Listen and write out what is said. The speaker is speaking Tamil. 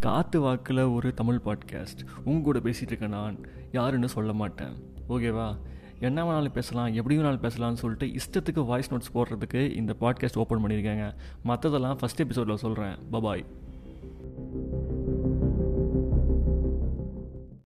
காற்று வாக்கில் ஒரு தமிழ் பாட்காஸ்ட் உங்க கூட பேசிகிட்டு இருக்கேன் நான் யாருன்னு சொல்ல மாட்டேன். ஓகேவா என்ன வேணாலும் பேசலாம் எப்படி வேணாலும் பேசலாம்னு சொல்லிட்டு இஷ்டத்துக்கு வாய்ஸ் நோட்ஸ் போடுறதுக்கு இந்த பாட்காஸ்ட் ஓப்பன் பண்ணியிருக்கேங்க மற்றதெல்லாம் ஃபஸ்ட் எபிசோடில் சொல்கிறேன் பபாய்